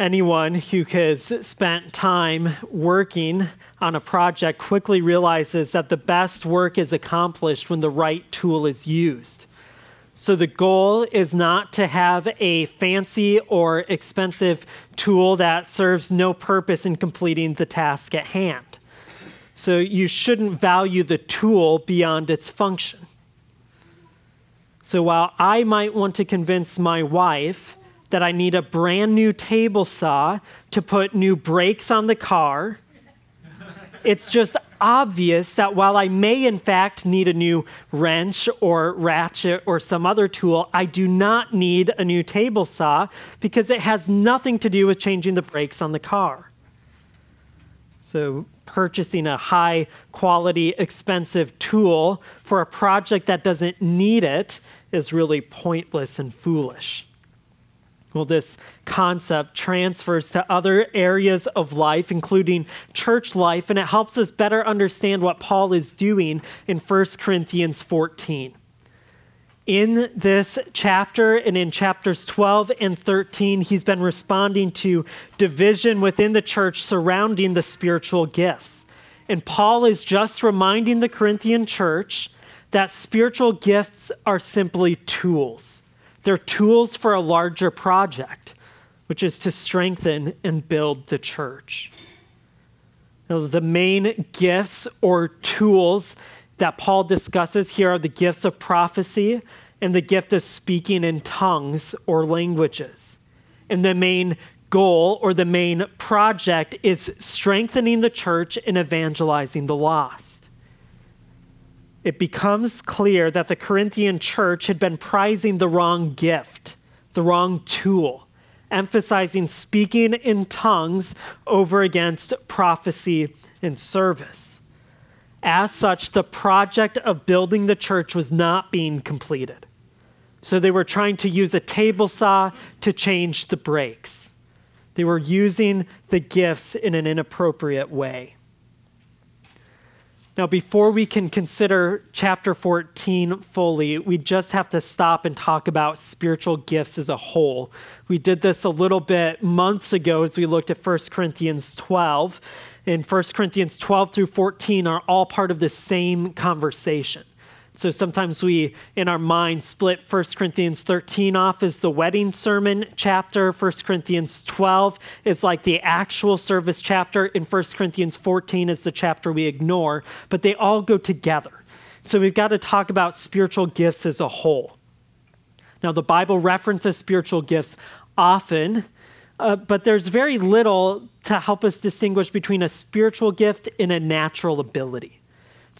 Anyone who has spent time working on a project quickly realizes that the best work is accomplished when the right tool is used. So the goal is not to have a fancy or expensive tool that serves no purpose in completing the task at hand. So you shouldn't value the tool beyond its function. So while I might want to convince my wife that I need a brand new table saw to put new brakes on the car, it's just obvious that while I may in fact need a new wrench or ratchet or some other tool, I do not need a new table saw because it has nothing to do with changing the brakes on the car. So, purchasing a high quality, expensive tool for a project that doesn't need it is really pointless and foolish. Well, this concept transfers to other areas of life, including church life, and it helps us better understand what Paul is doing in 1 Corinthians 14. In this chapter and in chapters 12 and 13, he's been responding to division within the church surrounding the spiritual gifts. And Paul is just reminding the Corinthian church that spiritual gifts are simply tools they're tools for a larger project, which is to strengthen and build the church. Now, the main gifts or tools that Paul discusses here are the gifts of prophecy and the gift of speaking in tongues or languages. And the main goal or the main project is strengthening the church and evangelizing the lost it becomes clear that the Corinthian church had been prizing the wrong gift, the wrong tool, emphasizing speaking in tongues over against prophecy and service. As such, the project of building the church was not being completed. So they were trying to use a table saw to change the brakes. They were using the gifts in an inappropriate way. Now, before we can consider chapter 14 fully, we just have to stop and talk about spiritual gifts as a whole. We did this a little bit months ago as we looked at 1 Corinthians 12. And 1 Corinthians 12 through 14 are all part of the same conversation. So sometimes we, in our mind, split 1 Corinthians 13 off as the wedding sermon chapter. 1 Corinthians 12 is like the actual service chapter. In 1 Corinthians 14 is the chapter we ignore, but they all go together. So we've got to talk about spiritual gifts as a whole. Now, the Bible references spiritual gifts often, uh, but there's very little to help us distinguish between a spiritual gift and a natural ability.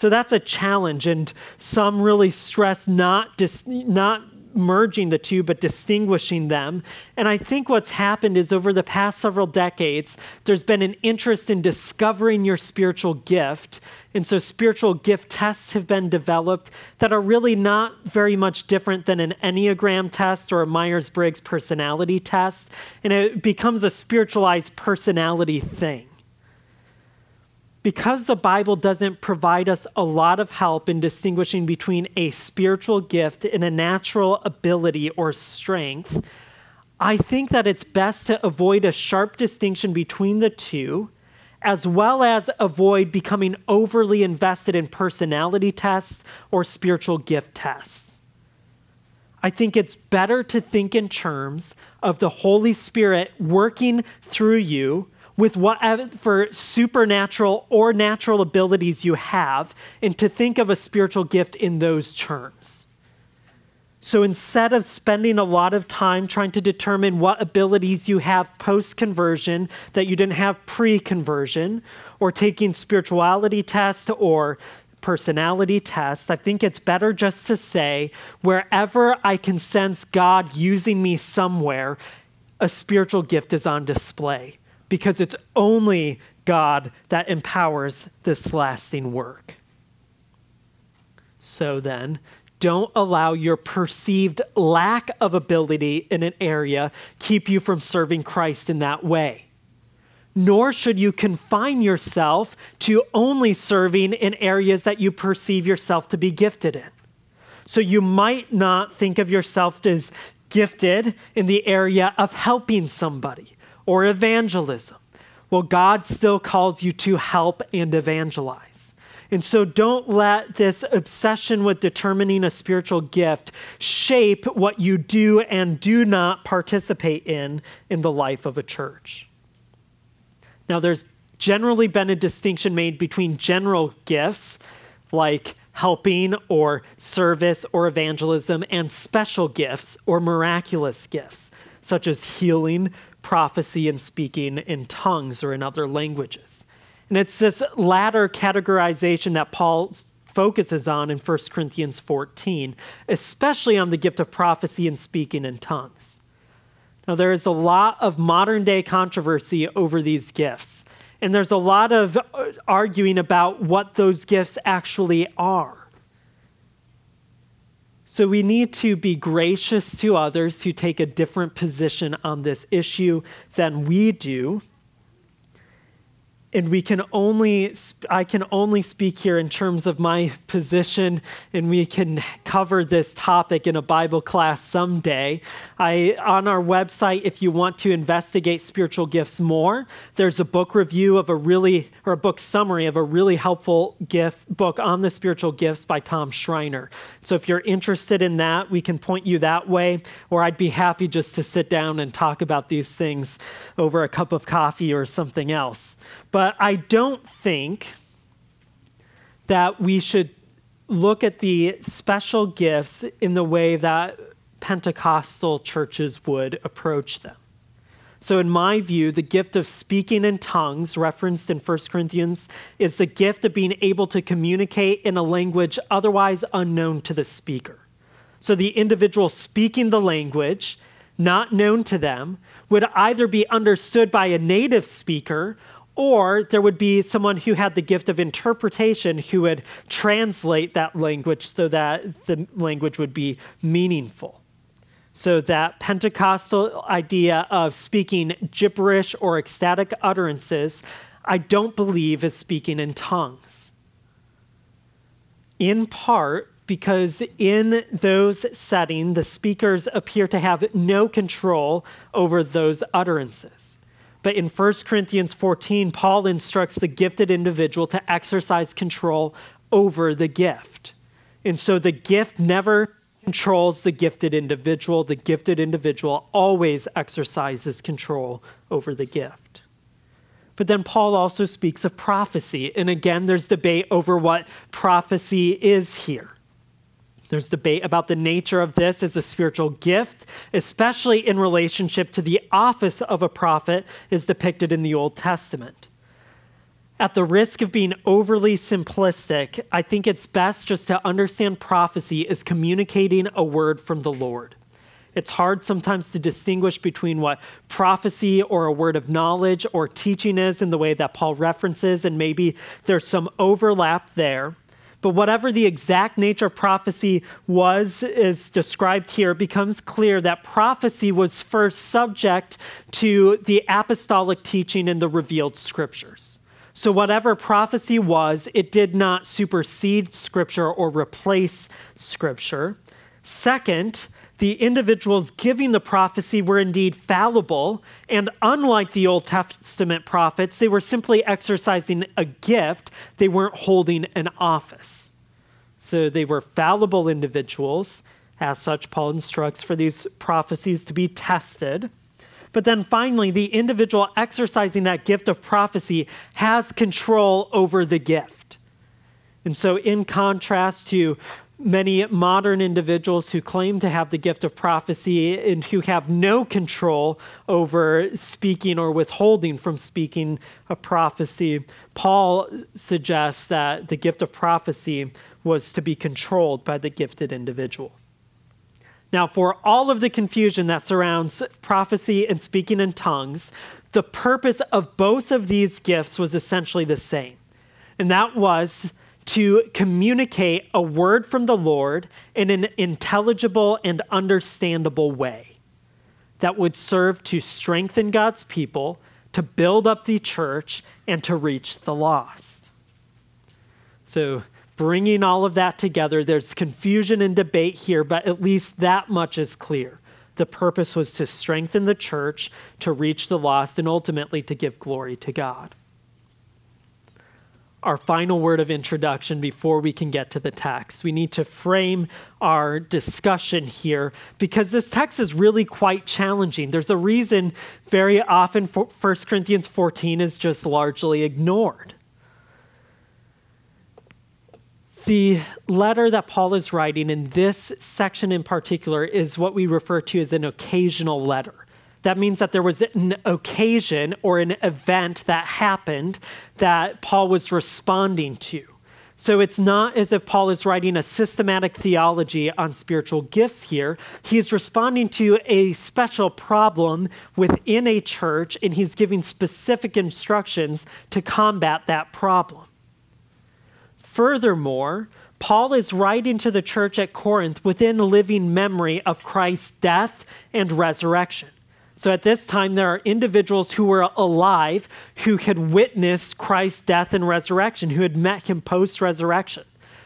So that's a challenge, and some really stress not, dis- not merging the two, but distinguishing them. And I think what's happened is over the past several decades, there's been an interest in discovering your spiritual gift. And so spiritual gift tests have been developed that are really not very much different than an Enneagram test or a Myers Briggs personality test. And it becomes a spiritualized personality thing because the Bible doesn't provide us a lot of help in distinguishing between a spiritual gift and a natural ability or strength, I think that it's best to avoid a sharp distinction between the two, as well as avoid becoming overly invested in personality tests or spiritual gift tests. I think it's better to think in terms of the Holy Spirit working through you with whatever supernatural or natural abilities you have and to think of a spiritual gift in those terms. So instead of spending a lot of time trying to determine what abilities you have post conversion that you didn't have pre conversion, or taking spirituality tests or personality tests, I think it's better just to say, wherever I can sense God using me somewhere, a spiritual gift is on display because it's only God that empowers this lasting work. So then, don't allow your perceived lack of ability in an area keep you from serving Christ in that way. Nor should you confine yourself to only serving in areas that you perceive yourself to be gifted in. So you might not think of yourself as gifted in the area of helping somebody or evangelism. Well, God still calls you to help and evangelize. And so don't let this obsession with determining a spiritual gift shape what you do and do not participate in in the life of a church. Now, there's generally been a distinction made between general gifts like helping or service or evangelism and special gifts or miraculous gifts such as healing, prophecy, and speaking in tongues or in other languages. And it's this latter categorization that Paul focuses on in 1 Corinthians 14, especially on the gift of prophecy and speaking in tongues. Now, there is a lot of modern day controversy over these gifts, and there's a lot of uh, arguing about what those gifts actually are. So we need to be gracious to others who take a different position on this issue than we do and we can only i can only speak here in terms of my position and we can cover this topic in a bible class someday. I on our website if you want to investigate spiritual gifts more there's a book review of a really or a book summary of a really helpful gift book on the spiritual gifts by tom schreiner. So if you're interested in that we can point you that way or i'd be happy just to sit down and talk about these things over a cup of coffee or something else but I don't think that we should look at the special gifts in the way that Pentecostal churches would approach them. So, in my view, the gift of speaking in tongues, referenced in 1 Corinthians, is the gift of being able to communicate in a language otherwise unknown to the speaker. So, the individual speaking the language, not known to them, would either be understood by a native speaker or there would be someone who had the gift of interpretation who would translate that language so that the language would be meaningful. So, that Pentecostal idea of speaking gibberish or ecstatic utterances, I don't believe is speaking in tongues. In part because in those settings, the speakers appear to have no control over those utterances. But in 1 Corinthians 14, Paul instructs the gifted individual to exercise control over the gift. And so the gift never controls the gifted individual. The gifted individual always exercises control over the gift. But then Paul also speaks of prophecy. And again, there's debate over what prophecy is here. There's debate about the nature of this as a spiritual gift, especially in relationship to the office of a prophet is depicted in the Old Testament. At the risk of being overly simplistic, I think it's best just to understand prophecy as communicating a word from the Lord. It's hard sometimes to distinguish between what prophecy or a word of knowledge or teaching is in the way that Paul references, and maybe there's some overlap there. But whatever the exact nature of prophecy was, is described here, it becomes clear that prophecy was first subject to the apostolic teaching in the revealed scriptures. So, whatever prophecy was, it did not supersede scripture or replace scripture. Second, the individuals giving the prophecy were indeed fallible, and unlike the Old Testament prophets, they were simply exercising a gift, they weren't holding an office. So they were fallible individuals. As such, Paul instructs for these prophecies to be tested. But then finally, the individual exercising that gift of prophecy has control over the gift. And so, in contrast to many modern individuals who claim to have the gift of prophecy and who have no control over speaking or withholding from speaking a prophecy. Paul suggests that the gift of prophecy was to be controlled by the gifted individual. Now, for all of the confusion that surrounds prophecy and speaking in tongues, the purpose of both of these gifts was essentially the same. And that was to communicate a word from the Lord in an intelligible and understandable way that would serve to strengthen God's people, to build up the church, and to reach the lost. So, bringing all of that together, there's confusion and debate here, but at least that much is clear. The purpose was to strengthen the church, to reach the lost, and ultimately to give glory to God our final word of introduction before we can get to the text. We need to frame our discussion here because this text is really quite challenging. There's a reason very often 1 Corinthians 14 is just largely ignored. The letter that Paul is writing in this section in particular is what we refer to as an occasional letter. That means that there was an occasion or an event that happened that Paul was responding to. So it's not as if Paul is writing a systematic theology on spiritual gifts here. He's responding to a special problem within a church, and he's giving specific instructions to combat that problem. Furthermore, Paul is writing to the church at Corinth within living memory of Christ's death and resurrection. So at this time, there are individuals who were alive who had witnessed Christ's death and resurrection, who had met him post resurrection.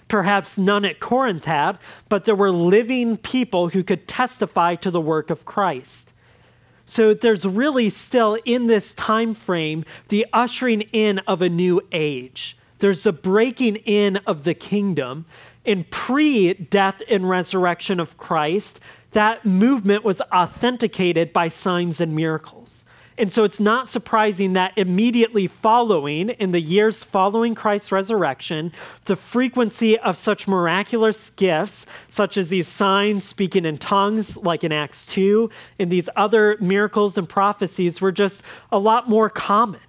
Perhaps none at Corinth had, but there were living people who could testify to the work of Christ. So there's really still in this time frame the ushering in of a new age. There's the breaking in of the kingdom. In pre death and resurrection of Christ, that movement was authenticated by signs and miracles. And so it's not surprising that immediately following, in the years following Christ's resurrection, the frequency of such miraculous gifts, such as these signs, speaking in tongues, like in Acts 2, and these other miracles and prophecies, were just a lot more common.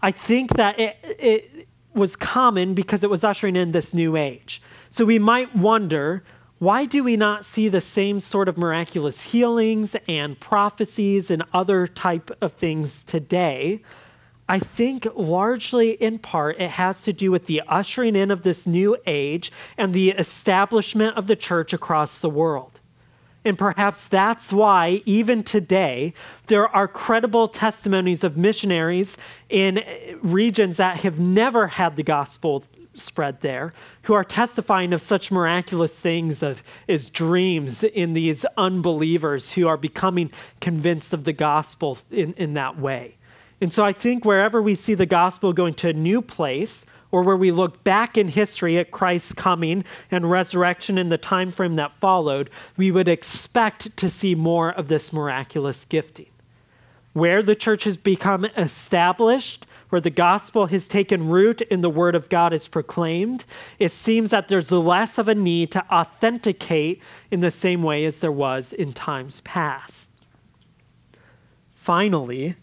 I think that it, it was common because it was ushering in this new age. So we might wonder why do we not see the same sort of miraculous healings and prophecies and other type of things today? I think largely in part it has to do with the ushering in of this new age and the establishment of the church across the world. And perhaps that's why, even today, there are credible testimonies of missionaries in regions that have never had the gospel spread there who are testifying of such miraculous things of, as dreams in these unbelievers who are becoming convinced of the gospel in, in that way. And so I think wherever we see the gospel going to a new place, or where we look back in history at Christ's coming and resurrection in the time frame that followed, we would expect to see more of this miraculous gifting. Where the church has become established, where the gospel has taken root and the word of God is proclaimed, it seems that there's less of a need to authenticate in the same way as there was in times past. Finally,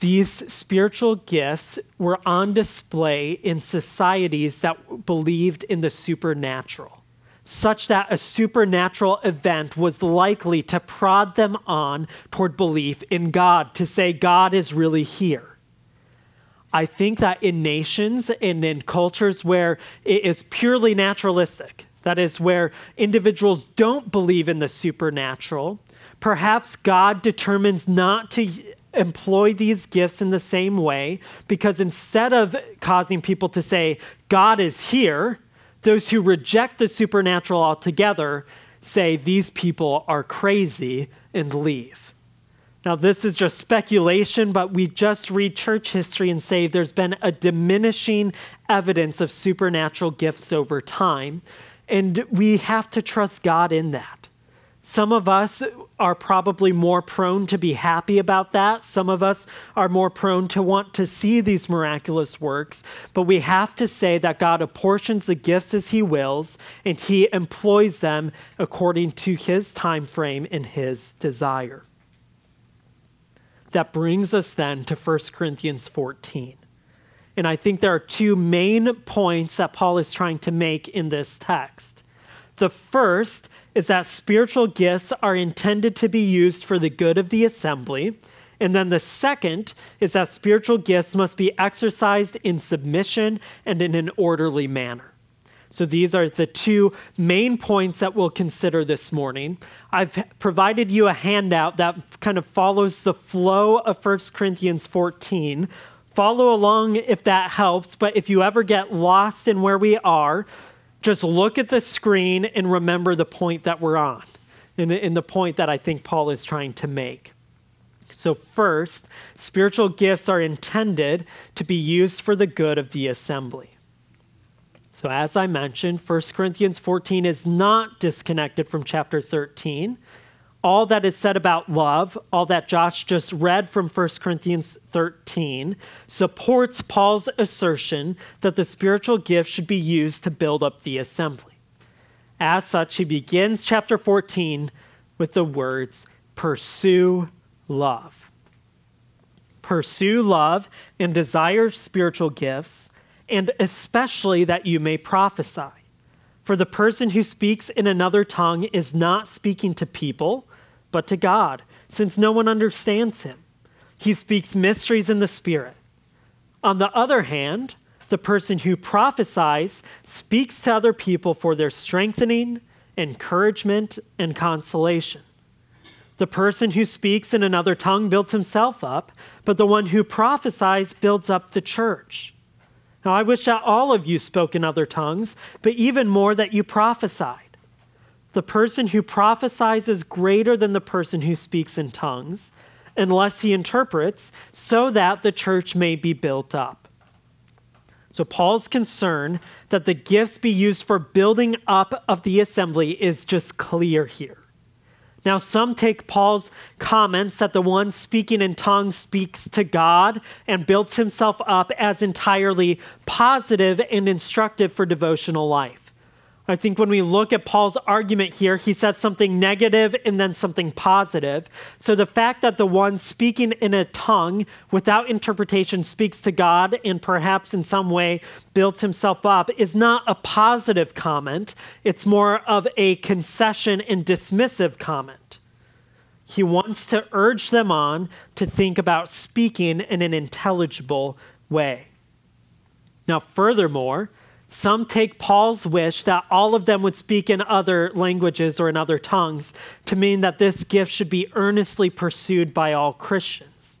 these spiritual gifts were on display in societies that believed in the supernatural, such that a supernatural event was likely to prod them on toward belief in God, to say God is really here. I think that in nations and in cultures where it is purely naturalistic, that is, where individuals don't believe in the supernatural, perhaps God determines not to employ these gifts in the same way because instead of causing people to say, God is here, those who reject the supernatural altogether say, these people are crazy and leave. Now, this is just speculation, but we just read church history and say there's been a diminishing evidence of supernatural gifts over time, and we have to trust God in that. Some of us are probably more prone to be happy about that. Some of us are more prone to want to see these miraculous works. But we have to say that God apportions the gifts as He wills, and He employs them according to His time frame and His desire that brings us then to 1 Corinthians 14. And I think there are two main points that Paul is trying to make in this text. The first is that spiritual gifts are intended to be used for the good of the assembly. And then the second is that spiritual gifts must be exercised in submission and in an orderly manner. So these are the two main points that we'll consider this morning. I've provided you a handout that kind of follows the flow of 1 Corinthians 14. Follow along if that helps, but if you ever get lost in where we are, just look at the screen and remember the point that we're on. and, in the point that I think Paul is trying to make. So, first, spiritual gifts are intended to be used for the good of the assembly. So, as I mentioned, 1 Corinthians 14 is not disconnected from chapter 13. All that is said about love, all that Josh just read from 1 Corinthians 13, supports Paul's assertion that the spiritual gifts should be used to build up the assembly. As such, he begins chapter 14 with the words, Pursue love. Pursue love and desire spiritual gifts, and especially that you may prophesy. For the person who speaks in another tongue is not speaking to people, but to God, since no one understands him. He speaks mysteries in the Spirit. On the other hand, the person who prophesies speaks to other people for their strengthening, encouragement, and consolation. The person who speaks in another tongue builds himself up, but the one who prophesies builds up the church. Now, I wish that all of you spoke in other tongues, but even more that you prophesied. The person who prophesies is greater than the person who speaks in tongues, unless he interprets, so that the church may be built up. So, Paul's concern that the gifts be used for building up of the assembly is just clear here. Now, some take Paul's comments that the one speaking in tongues speaks to God and builds himself up as entirely positive and instructive for devotional life. I think when we look at Paul's argument here, he says something negative and then something positive. So the fact that the one speaking in a tongue without interpretation speaks to God and perhaps in some way builds himself up is not a positive comment. It's more of a concession and dismissive comment. He wants to urge them on to think about speaking in an intelligible way. Now, furthermore, some take Paul's wish that all of them would speak in other languages or in other tongues to mean that this gift should be earnestly pursued by all Christians.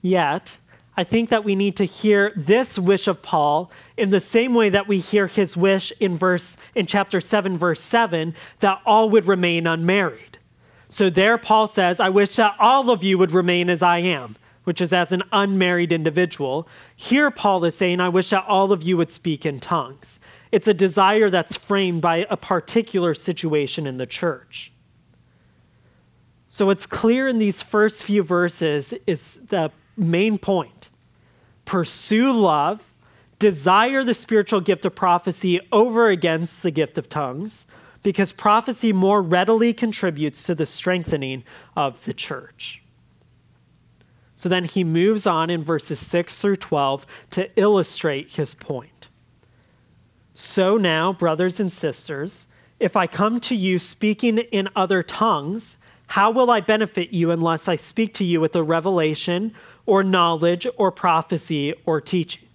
Yet, I think that we need to hear this wish of Paul in the same way that we hear his wish in verse in chapter 7 verse 7 that all would remain unmarried. So there Paul says, I wish that all of you would remain as I am which is as an unmarried individual. Here, Paul is saying, I wish that all of you would speak in tongues. It's a desire that's framed by a particular situation in the church. So what's clear in these first few verses is the main point. Pursue love, desire the spiritual gift of prophecy over against the gift of tongues, because prophecy more readily contributes to the strengthening of the church. So then he moves on in verses 6 through 12 to illustrate his point. So now, brothers and sisters, if I come to you speaking in other tongues, how will I benefit you unless I speak to you with a revelation or knowledge or prophecy or teaching?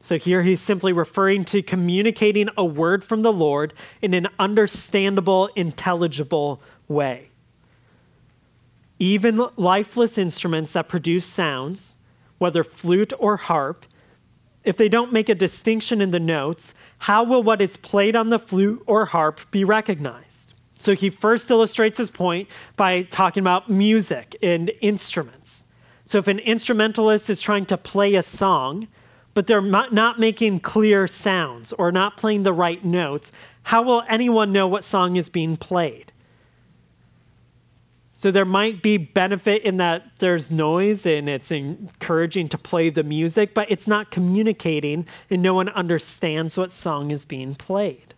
So here he's simply referring to communicating a word from the Lord in an understandable, intelligible way. Even lifeless instruments that produce sounds, whether flute or harp, if they don't make a distinction in the notes, how will what is played on the flute or harp be recognized? So he first illustrates his point by talking about music and instruments. So if an instrumentalist is trying to play a song, but they're not making clear sounds or not playing the right notes, how will anyone know what song is being played? So there might be benefit in that there's noise and it's encouraging to play the music, but it's not communicating and no one understands what song is being played.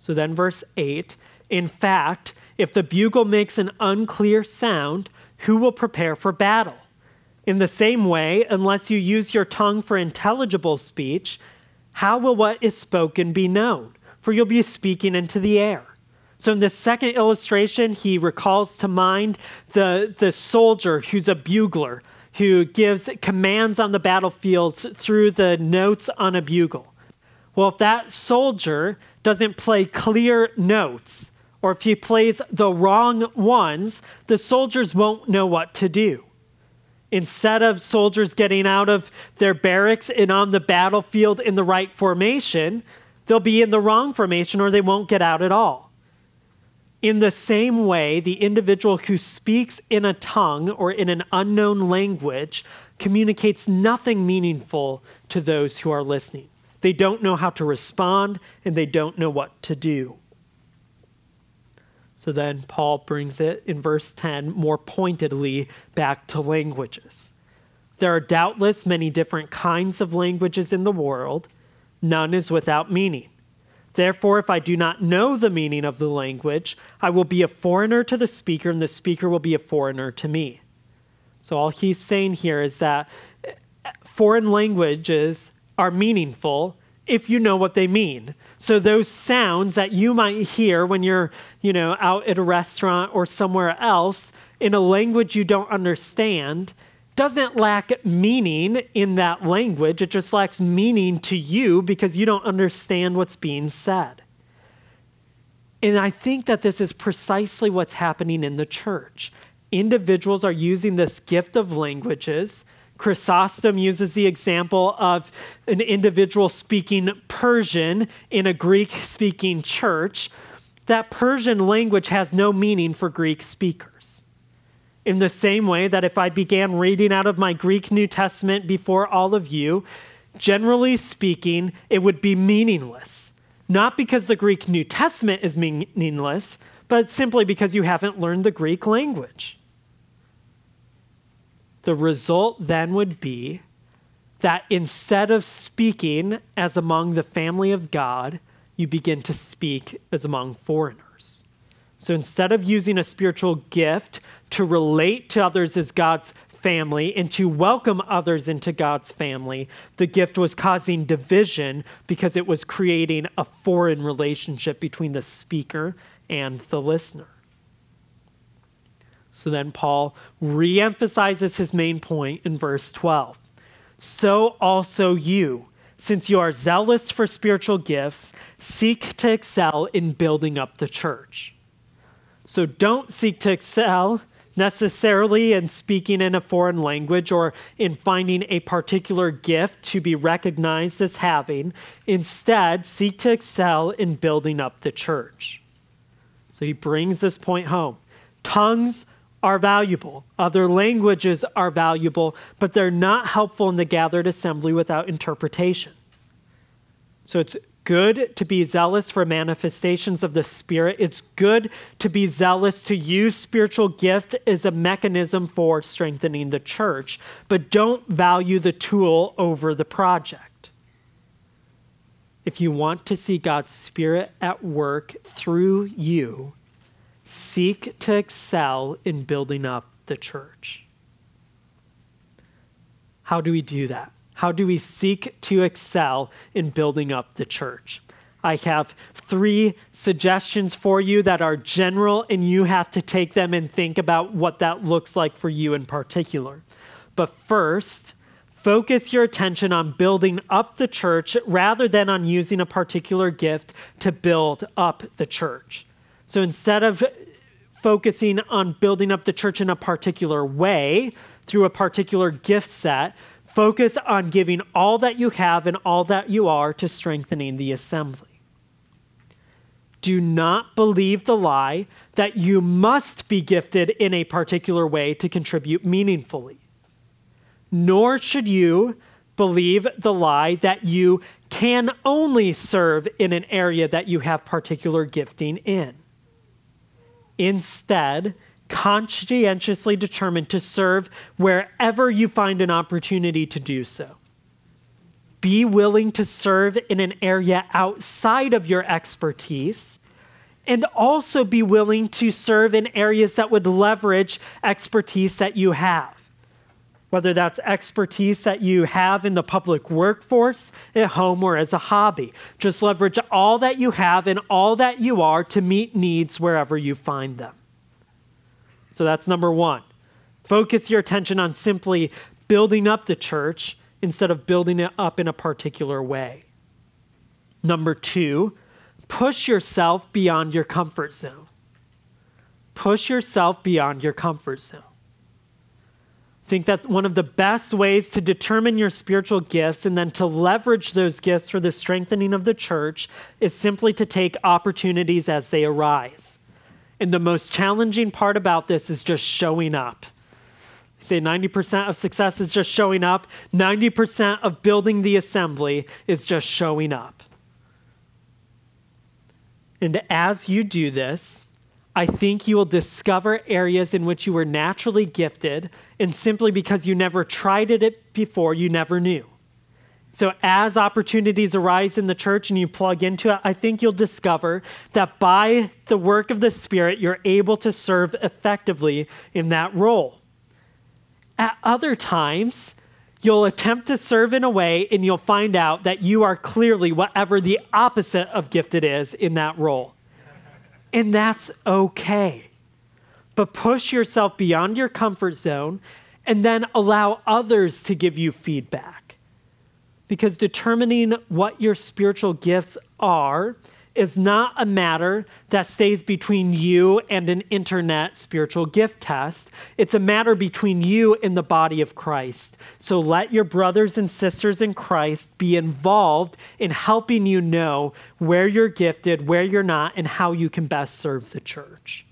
So then, verse 8 In fact, if the bugle makes an unclear sound, who will prepare for battle? In the same way, unless you use your tongue for intelligible speech, how will what is spoken be known? For you'll be speaking into the air. So, in the second illustration, he recalls to mind the, the soldier who's a bugler who gives commands on the battlefield through the notes on a bugle. Well, if that soldier doesn't play clear notes, or if he plays the wrong ones, the soldiers won't know what to do. Instead of soldiers getting out of their barracks and on the battlefield in the right formation, they'll be in the wrong formation or they won't get out at all In the same way, the individual who speaks in a tongue or in an unknown language communicates nothing meaningful to those who are listening. They don't know how to respond and they don't know what to do. So then Paul brings it in verse 10 more pointedly back to languages. There are doubtless many different kinds of languages in the world, none is without meaning. Therefore, if I do not know the meaning of the language, I will be a foreigner to the speaker, and the speaker will be a foreigner to me. So, all he's saying here is that eh, foreign languages are meaningful if you know what they mean. So, those sounds that you might hear when you're, you know, out at a restaurant or somewhere else in a language you don't understand, doesn't lack meaning in that language. It just lacks meaning to you because you don't understand what's being said. And I think that this is precisely what's happening in the church. Individuals are using this gift of languages. Chrysostom uses the example of an individual speaking Persian in a Greek speaking church. That Persian language has no meaning for Greek speakers in the same way that if I began reading out of my Greek New Testament before all of you, generally speaking, it would be meaningless. Not because the Greek New Testament is meaningless, but simply because you haven't learned the Greek language. The result then would be that instead of speaking as among the family of God, you begin to speak as among foreigners. So instead of using a spiritual gift to relate to others as God's family and to welcome others into God's family, the gift was causing division because it was creating a foreign relationship between the speaker and the listener. So then Paul reemphasizes his main point in verse 12. So also you, since you are zealous for spiritual gifts, seek to excel in building up the church. So don't seek to excel necessarily in speaking in a foreign language or in finding a particular gift to be recognized as having. Instead, seek to excel in building up the church. So he brings this point home. Tongues are valuable, other languages are valuable, but they're not helpful in the gathered assembly without interpretation. So it's good to be zealous for manifestations of the Spirit. It's good to be zealous to use spiritual gift as a mechanism for strengthening the church, but don't value the tool over the project. If you want to see God's Spirit at work through you, seek to excel in building up the church. How do we do that? How do we seek to excel in building up the church? I have three suggestions for you that are general, and you have to take them and think about what that looks like for you in particular. But first, focus your attention on building up the church rather than on using a particular gift to build up the church. So instead of focusing on building up the church in a particular way through a particular gift set, Focus on giving all that you have and all that you are to strengthening the assembly. Do not believe the lie that you must be gifted in a particular way to contribute meaningfully. Nor should you believe the lie that you can only serve in an area that you have particular gifting in. Instead, conscientiously determined to serve wherever you find an opportunity to do so. Be willing to serve in an area outside of your expertise and also be willing to serve in areas that would leverage expertise that you have. Whether that's expertise that you have in the public workforce, at home, or as a hobby. Just leverage all that you have and all that you are to meet needs wherever you find them. So that's number one. Focus your attention on simply building up the church instead of building it up in a particular way. Number two, push yourself beyond your comfort zone. Push yourself beyond your comfort zone. I think that one of the best ways to determine your spiritual gifts and then to leverage those gifts for the strengthening of the church is simply to take opportunities as they arise. And the most challenging part about this is just showing up. Say 90% of success is just showing up, 90% of building the assembly is just showing up. And as you do this, I think you will discover areas in which you were naturally gifted, and simply because you never tried it before, you never knew. So, as opportunities arise in the church and you plug into it, I think you'll discover that by the work of the Spirit, you're able to serve effectively in that role. At other times, you'll attempt to serve in a way and you'll find out that you are clearly whatever the opposite of gifted is in that role. And that's okay. But push yourself beyond your comfort zone and then allow others to give you feedback. Because determining what your spiritual gifts are is not a matter that stays between you and an internet spiritual gift test. It's a matter between you and the body of Christ. So let your brothers and sisters in Christ be involved in helping you know where you're gifted, where you're not, and how you can best serve the church.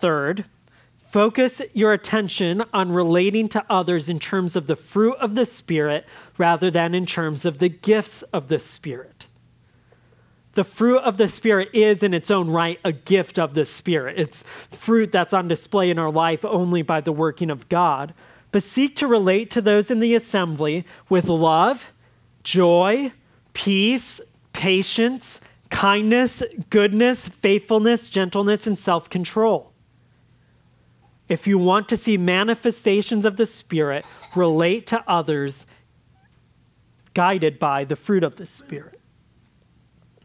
Third, focus your attention on relating to others in terms of the fruit of the Spirit rather than in terms of the gifts of the Spirit the fruit of the Spirit is in its own right a gift of the Spirit. It's fruit that's on display in our life only by the working of God. But seek to relate to those in the assembly with love, joy, peace, patience, kindness, goodness, faithfulness, gentleness, and self control. If you want to see manifestations of the Spirit, relate to others guided by the fruit of the Spirit.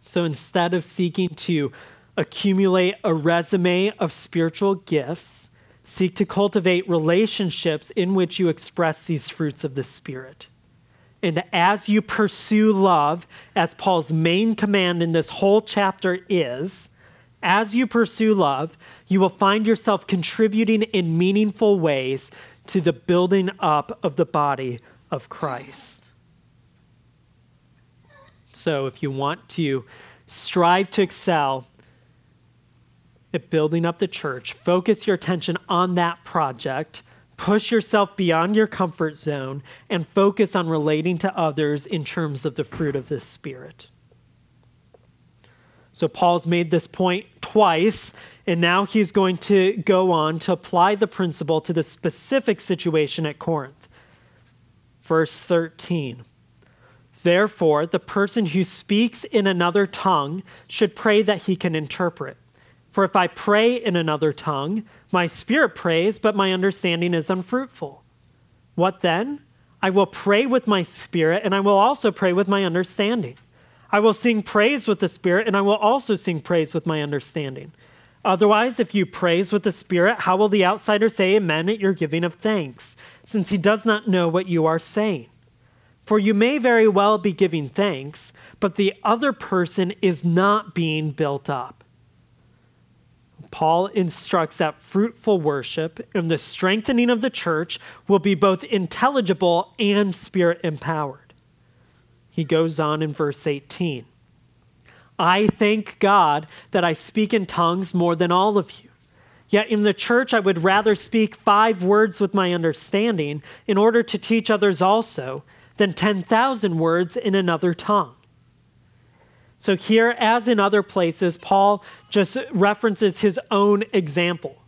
So instead of seeking to accumulate a resume of spiritual gifts, seek to cultivate relationships in which you express these fruits of the Spirit. And as you pursue love, as Paul's main command in this whole chapter is, as you pursue love, you will find yourself contributing in meaningful ways to the building up of the body of Christ. So if you want to strive to excel at building up the church, focus your attention on that project, push yourself beyond your comfort zone, and focus on relating to others in terms of the fruit of the Spirit. So, Paul's made this point twice, and now he's going to go on to apply the principle to the specific situation at Corinth. Verse 13. Therefore, the person who speaks in another tongue should pray that he can interpret. For if I pray in another tongue, my spirit prays, but my understanding is unfruitful. What then? I will pray with my spirit, and I will also pray with my understanding. I will sing praise with the spirit, and I will also sing praise with my understanding. Otherwise, if you praise with the spirit, how will the outsider say amen at your giving of thanks, since he does not know what you are saying? For you may very well be giving thanks, but the other person is not being built up. Paul instructs that fruitful worship and the strengthening of the church will be both intelligible and spirit empowered. He goes on in verse 18 I thank God that I speak in tongues more than all of you. Yet in the church, I would rather speak five words with my understanding in order to teach others also than 10,000 words in another tongue. So, here, as in other places, Paul just references his own example.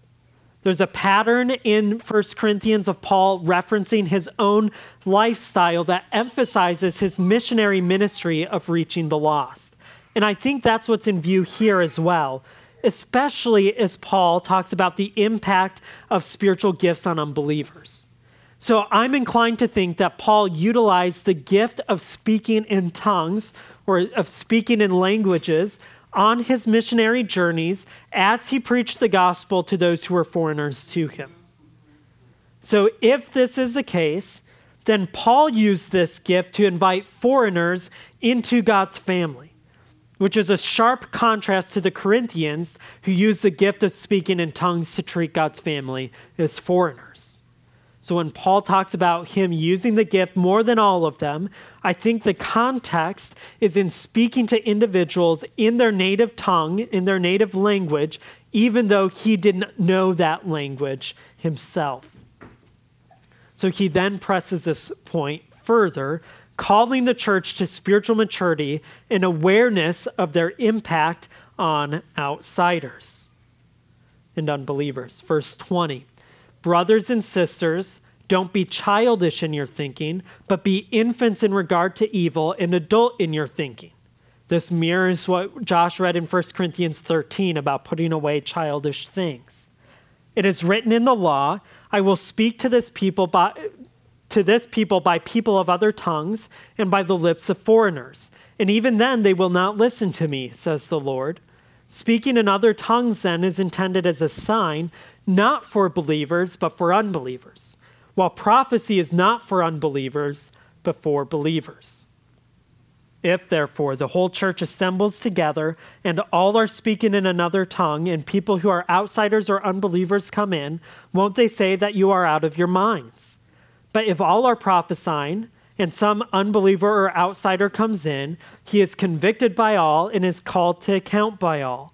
There's a pattern in 1 Corinthians of Paul referencing his own lifestyle that emphasizes his missionary ministry of reaching the lost. And I think that's what's in view here as well, especially as Paul talks about the impact of spiritual gifts on unbelievers. So I'm inclined to think that Paul utilized the gift of speaking in tongues or of speaking in languages on his missionary journeys as he preached the gospel to those who were foreigners to him. So if this is the case, then Paul used this gift to invite foreigners into God's family, which is a sharp contrast to the Corinthians who used the gift of speaking in tongues to treat God's family as foreigners. So when Paul talks about him using the gift more than all of them, I think the context is in speaking to individuals in their native tongue, in their native language, even though he didn't know that language himself. So he then presses this point further, calling the church to spiritual maturity and awareness of their impact on outsiders and unbelievers. Verse 20 Brothers and sisters, don't be childish in your thinking, but be infants in regard to evil and adult in your thinking. This mirrors what Josh read in 1 Corinthians 13 about putting away childish things. It is written in the law, I will speak to this people by to this people by people of other tongues and by the lips of foreigners. And even then they will not listen to me, says the Lord. Speaking in other tongues then is intended as a sign not for believers, but for unbelievers, while prophecy is not for unbelievers, but for believers. If, therefore, the whole church assembles together and all are speaking in another tongue, and people who are outsiders or unbelievers come in, won't they say that you are out of your minds? But if all are prophesying, and some unbeliever or outsider comes in, he is convicted by all and is called to account by all.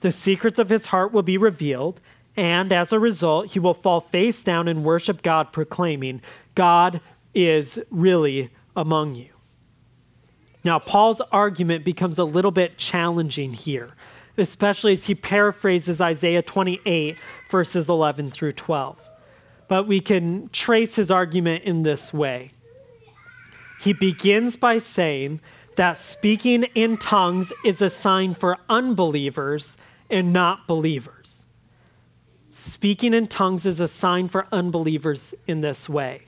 The secrets of his heart will be revealed, and as a result, he will fall face down and worship God, proclaiming, God is really among you. Now, Paul's argument becomes a little bit challenging here, especially as he paraphrases Isaiah 28, verses 11 through 12. But we can trace his argument in this way. He begins by saying that speaking in tongues is a sign for unbelievers and not believers. Speaking in tongues is a sign for unbelievers in this way.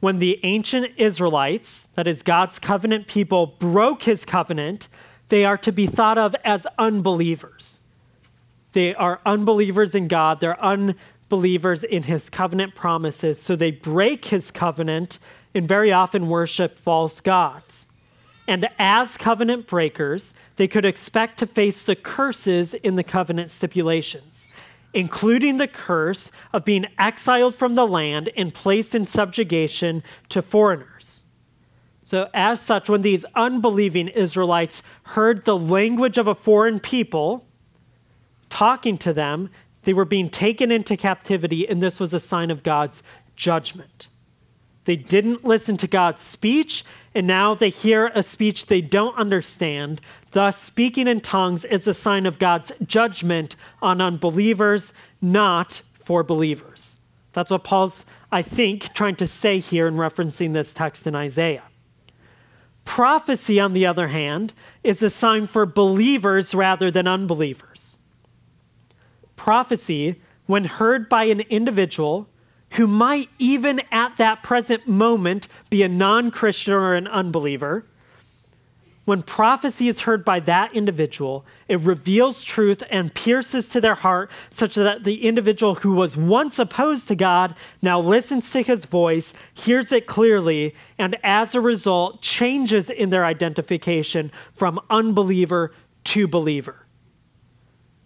When the ancient Israelites, that is God's covenant people, broke his covenant, they are to be thought of as unbelievers. They are unbelievers in God, they're unbelievers in his covenant promises, so they break his covenant and very often worship false gods. And as covenant breakers, they could expect to face the curses in the covenant stipulations including the curse of being exiled from the land and placed in subjugation to foreigners. So, as such, when these unbelieving Israelites heard the language of a foreign people talking to them, they were being taken into captivity, and this was a sign of God's judgment. They didn't listen to God's speech, and now they hear a speech they don't understand. Thus, speaking in tongues is a sign of God's judgment on unbelievers, not for believers. That's what Paul's, I think, trying to say here in referencing this text in Isaiah. Prophecy, on the other hand, is a sign for believers rather than unbelievers. Prophecy, when heard by an individual, who might even at that present moment be a non Christian or an unbeliever, when prophecy is heard by that individual, it reveals truth and pierces to their heart, such that the individual who was once opposed to God now listens to his voice, hears it clearly, and as a result, changes in their identification from unbeliever to believer.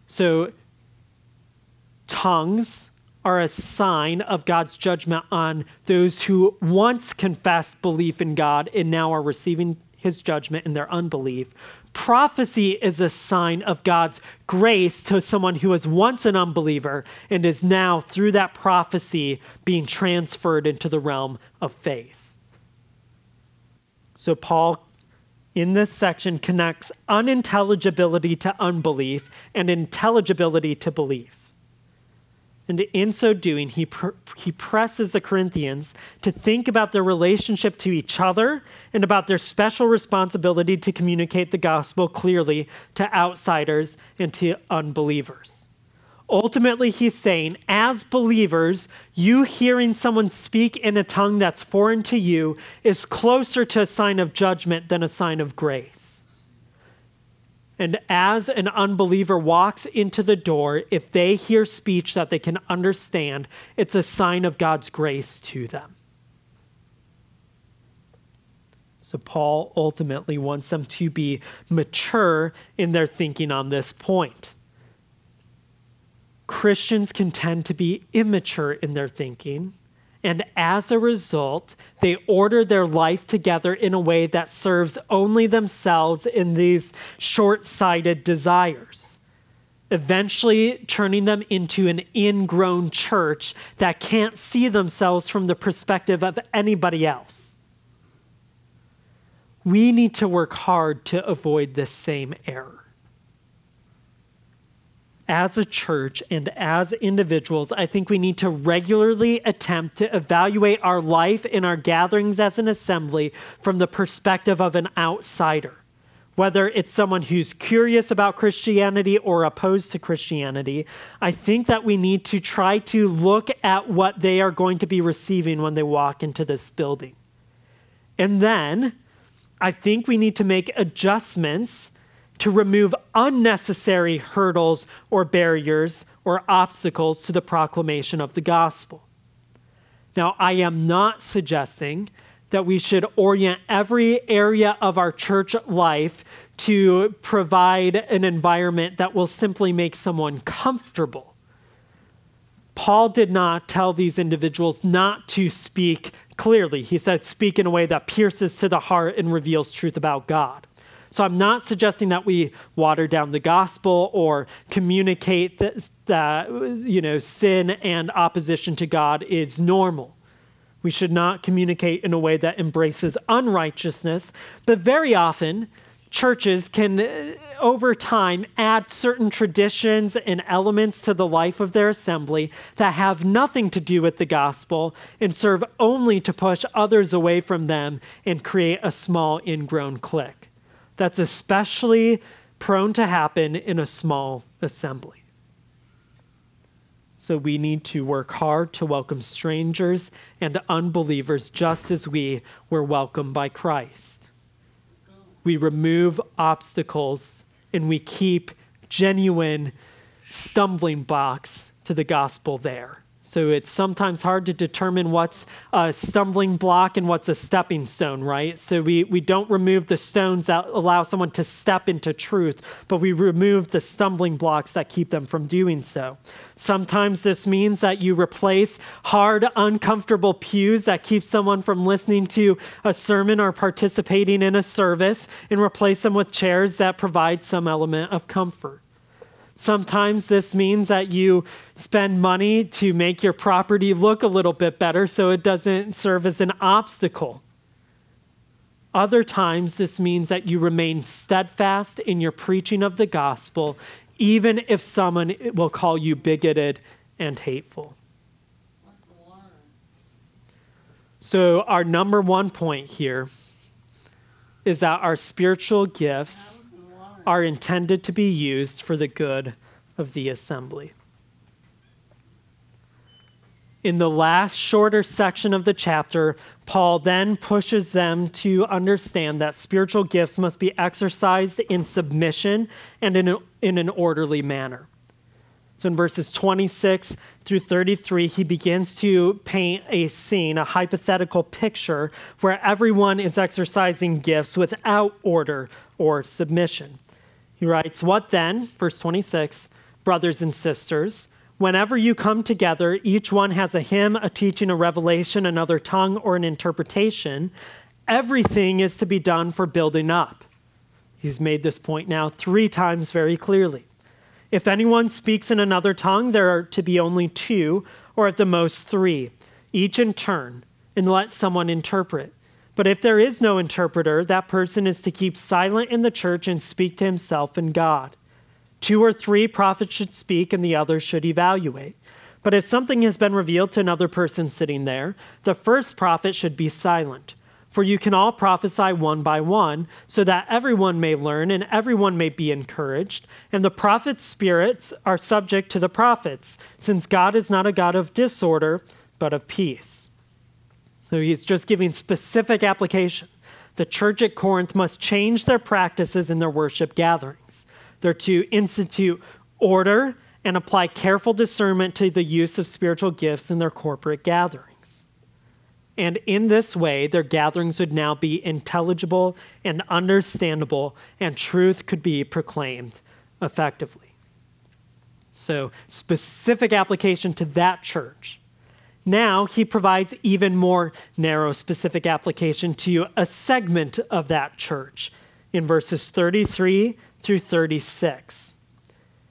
So, tongues are a sign of God's judgment on those who once confessed belief in God and now are receiving his judgment in their unbelief. Prophecy is a sign of God's grace to someone who was once an unbeliever and is now, through that prophecy, being transferred into the realm of faith. So, Paul, in this section, connects unintelligibility to unbelief and intelligibility to belief. And in so doing, he, pr- he presses the Corinthians to think about their relationship to each other and about their special responsibility to communicate the gospel clearly to outsiders and to unbelievers. Ultimately, he's saying, as believers, you hearing someone speak in a tongue that's foreign to you is closer to a sign of judgment than a sign of grace. And as an unbeliever walks into the door, if they hear speech that they can understand, it's a sign of God's grace to them. So, Paul ultimately wants them to be mature in their thinking on this point. Christians can tend to be immature in their thinking, And as a result, they order their life together in a way that serves only themselves in these short sighted desires, eventually turning them into an ingrown church that can't see themselves from the perspective of anybody else. We need to work hard to avoid this same error as a church and as individuals, I think we need to regularly attempt to evaluate our life in our gatherings as an assembly from the perspective of an outsider. Whether it's someone who's curious about Christianity or opposed to Christianity, I think that we need to try to look at what they are going to be receiving when they walk into this building. And then I think we need to make adjustments to remove unnecessary hurdles or barriers or obstacles to the proclamation of the gospel. Now, I am not suggesting that we should orient every area of our church life to provide an environment that will simply make someone comfortable. Paul did not tell these individuals not to speak clearly. He said, speak in a way that pierces to the heart and reveals truth about God. So I'm not suggesting that we water down the gospel or communicate that, that you know sin and opposition to God is normal. We should not communicate in a way that embraces unrighteousness, but very often churches can uh, over time add certain traditions and elements to the life of their assembly that have nothing to do with the gospel and serve only to push others away from them and create a small ingrown clique that's especially prone to happen in a small assembly. So we need to work hard to welcome strangers and unbelievers just as we were welcomed by Christ. We remove obstacles and we keep genuine stumbling blocks to the gospel there. So it's sometimes hard to determine what's a stumbling block and what's a stepping stone, right? So we, we don't remove the stones that allow someone to step into truth, but we remove the stumbling blocks that keep them from doing so. Sometimes this means that you replace hard, uncomfortable pews that keep someone from listening to a sermon or participating in a service and replace them with chairs that provide some element of comfort. Sometimes this means that you spend money to make your property look a little bit better so it doesn't serve as an obstacle. Other times, this means that you remain steadfast in your preaching of the gospel, even if someone will call you bigoted and hateful. So, our number one point here is that our spiritual gifts are intended to be used for the good of the assembly. In the last shorter section of the chapter, Paul then pushes them to understand that spiritual gifts must be exercised in submission and in, a, in an orderly manner. So in verses 26 through 33, he begins to paint a scene, a hypothetical picture, where everyone is exercising gifts without order or submission. He writes, What then, verse 26, brothers and sisters, whenever you come together, each one has a hymn, a teaching, a revelation, another tongue, or an interpretation. Everything is to be done for building up. He's made this point now three times very clearly. If anyone speaks in another tongue, there are to be only two, or at the most three, each in turn, and let someone interpret. But if there is no interpreter, that person is to keep silent in the church and speak to himself and God. Two or three prophets should speak, and the others should evaluate. But if something has been revealed to another person sitting there, the first prophet should be silent. For you can all prophesy one by one, so that everyone may learn and everyone may be encouraged. And the prophets' spirits are subject to the prophets, since God is not a God of disorder, but of peace. So he's just giving specific application. The church at Corinth must change their practices in their worship gatherings. They're to institute order and apply careful discernment to the use of spiritual gifts in their corporate gatherings. And in this way, their gatherings would now be intelligible and understandable, and truth could be proclaimed effectively. So, specific application to that church Now he provides even more narrow specific application to a segment of that church in verses 33 through 36.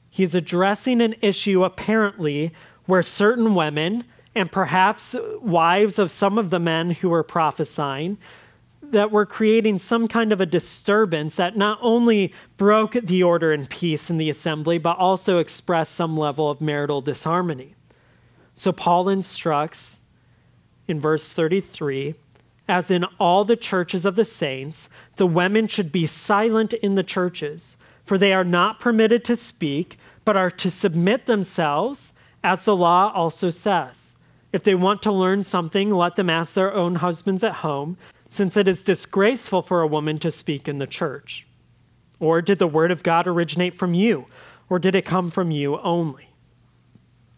He's addressing an issue apparently where certain women, and perhaps wives of some of the men who were prophesying, that were creating some kind of a disturbance that not only broke the order and peace in the assembly, but also expressed some level of marital disharmony. So Paul instructs in verse 33 as in all the churches of the saints, the women should be silent in the churches, for they are not permitted to speak, but are to submit themselves, as the law also says. If they want to learn something, let them ask their own husbands at home, since it is disgraceful for a woman to speak in the church. Or did the word of God originate from you, or did it come from you only?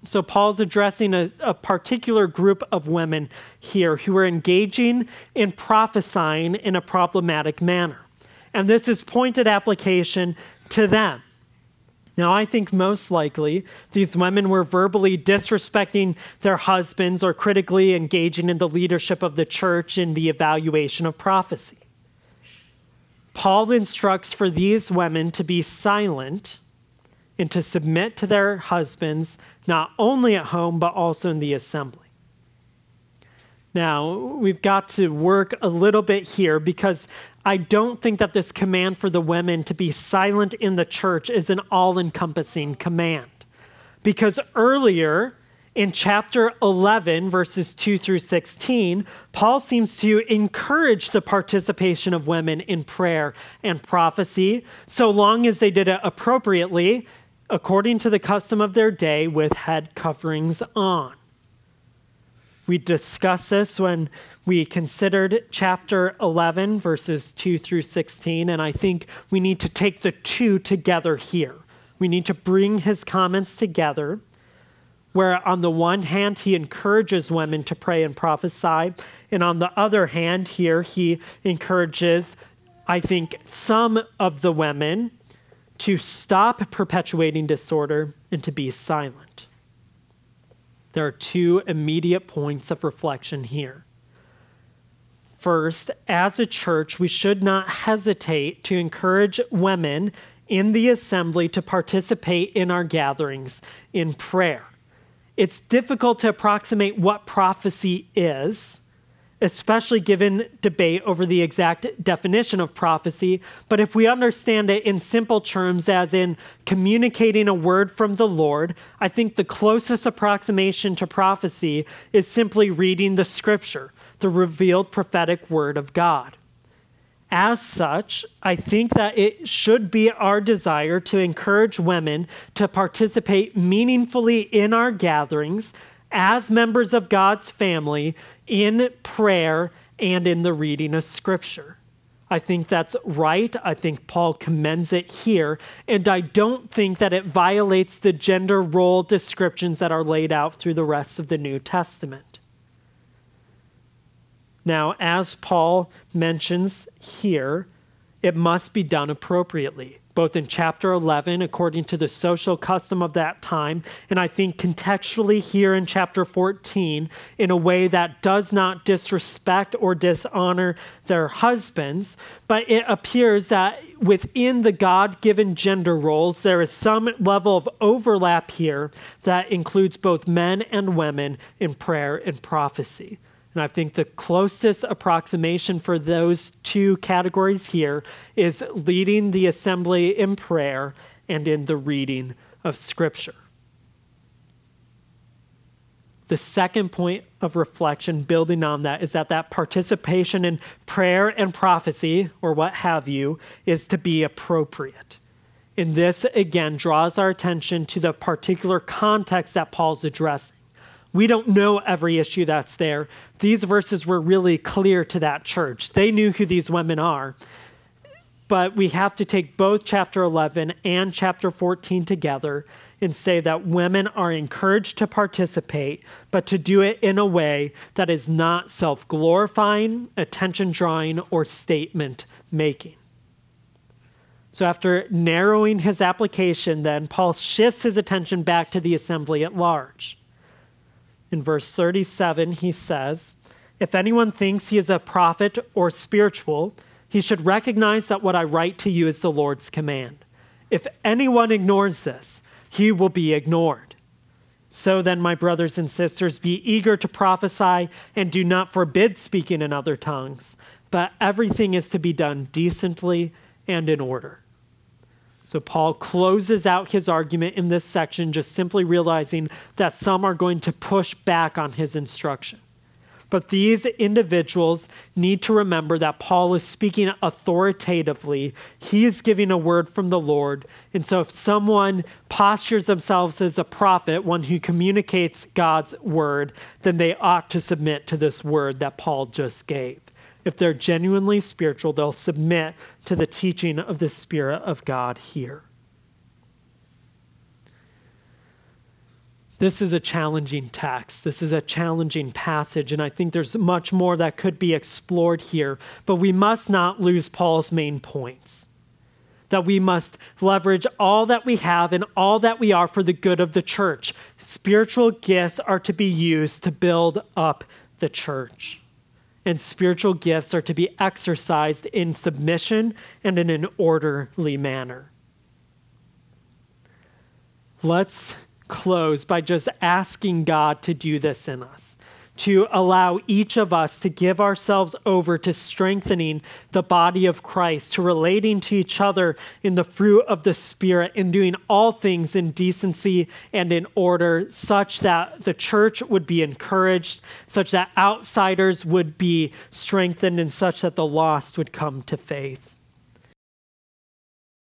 So, Paul's addressing a, a, particular group of women here who are engaging in prophesying in a problematic manner. And this is pointed application to them. Now, I think most likely these women were verbally disrespecting their husbands or critically engaging in the leadership of the church in the evaluation of prophecy. Paul instructs for these women to be silent and to submit to their husbands, not only at home, but also in the assembly. Now, we've got to work a little bit here because I don't think that this command for the women to be silent in the church is an all encompassing command. Because earlier in chapter 11, verses 2 through 16, Paul seems to encourage the participation of women in prayer and prophecy, so long as they did it appropriately, according to the custom of their day, with head coverings on. We discussed this when we considered chapter 11, verses 2 through 16, and I think we need to take the two together here. We need to bring his comments together, where on the one hand, he encourages women to pray and prophesy, and on the other hand, here, he encourages, I think, some of the women to stop perpetuating disorder and to be silent. There are two immediate points of reflection here. First, as a church, we should not hesitate to encourage women in the assembly to participate in our gatherings in prayer. It's difficult to approximate what prophecy is especially given debate over the exact definition of prophecy. But if we understand it in simple terms, as in communicating a word from the Lord, I think the closest approximation to prophecy is simply reading the scripture, the revealed prophetic word of God. As such, I think that it should be our desire to encourage women to participate meaningfully in our gatherings as members of God's family in prayer and in the reading of Scripture. I think that's right. I think Paul commends it here. And I don't think that it violates the gender role descriptions that are laid out through the rest of the New Testament. Now, as Paul mentions here, it must be done appropriately both in chapter 11, according to the social custom of that time, and I think contextually here in chapter 14, in a way that does not disrespect or dishonor their husbands, but it appears that within the God given gender roles, there is some level of overlap here that includes both men and women in prayer and prophecy. And I think the closest approximation for those two categories here is leading the assembly in prayer and in the reading of Scripture. The second point of reflection, building on that, is that that participation in prayer and prophecy, or what have you, is to be appropriate. And this, again, draws our attention to the particular context that Paul's addressing. We don't know every issue that's there. These verses were really clear to that church. They knew who these women are. But we have to take both chapter 11 and chapter 14 together and say that women are encouraged to participate, but to do it in a way that is not self glorifying, attention drawing, or statement making. So, after narrowing his application, then Paul shifts his attention back to the assembly at large. In verse 37, he says, If anyone thinks he is a prophet or spiritual, he should recognize that what I write to you is the Lord's command. If anyone ignores this, he will be ignored. So then, my brothers and sisters, be eager to prophesy and do not forbid speaking in other tongues, but everything is to be done decently and in order. So Paul closes out his argument in this section, just simply realizing that some are going to push back on his instruction. But these individuals need to remember that Paul is speaking authoritatively. He is giving a word from the Lord. And so, if someone postures themselves as a prophet, one who communicates God's word, then they ought to submit to this word that Paul just gave. If they're genuinely spiritual, they'll submit to the teaching of the Spirit of God here. This is a challenging text. This is a challenging passage, and I think there's much more that could be explored here. But we must not lose Paul's main points that we must leverage all that we have and all that we are for the good of the church. Spiritual gifts are to be used to build up the church. And spiritual gifts are to be exercised in submission and in an orderly manner. Let's close by just asking God to do this in us, to allow each of us to give ourselves over to strengthening the body of Christ, to relating to each other in the fruit of the Spirit, in doing all things in decency and in order, such that the church would be encouraged, such that outsiders would be strengthened, and such that the lost would come to faith.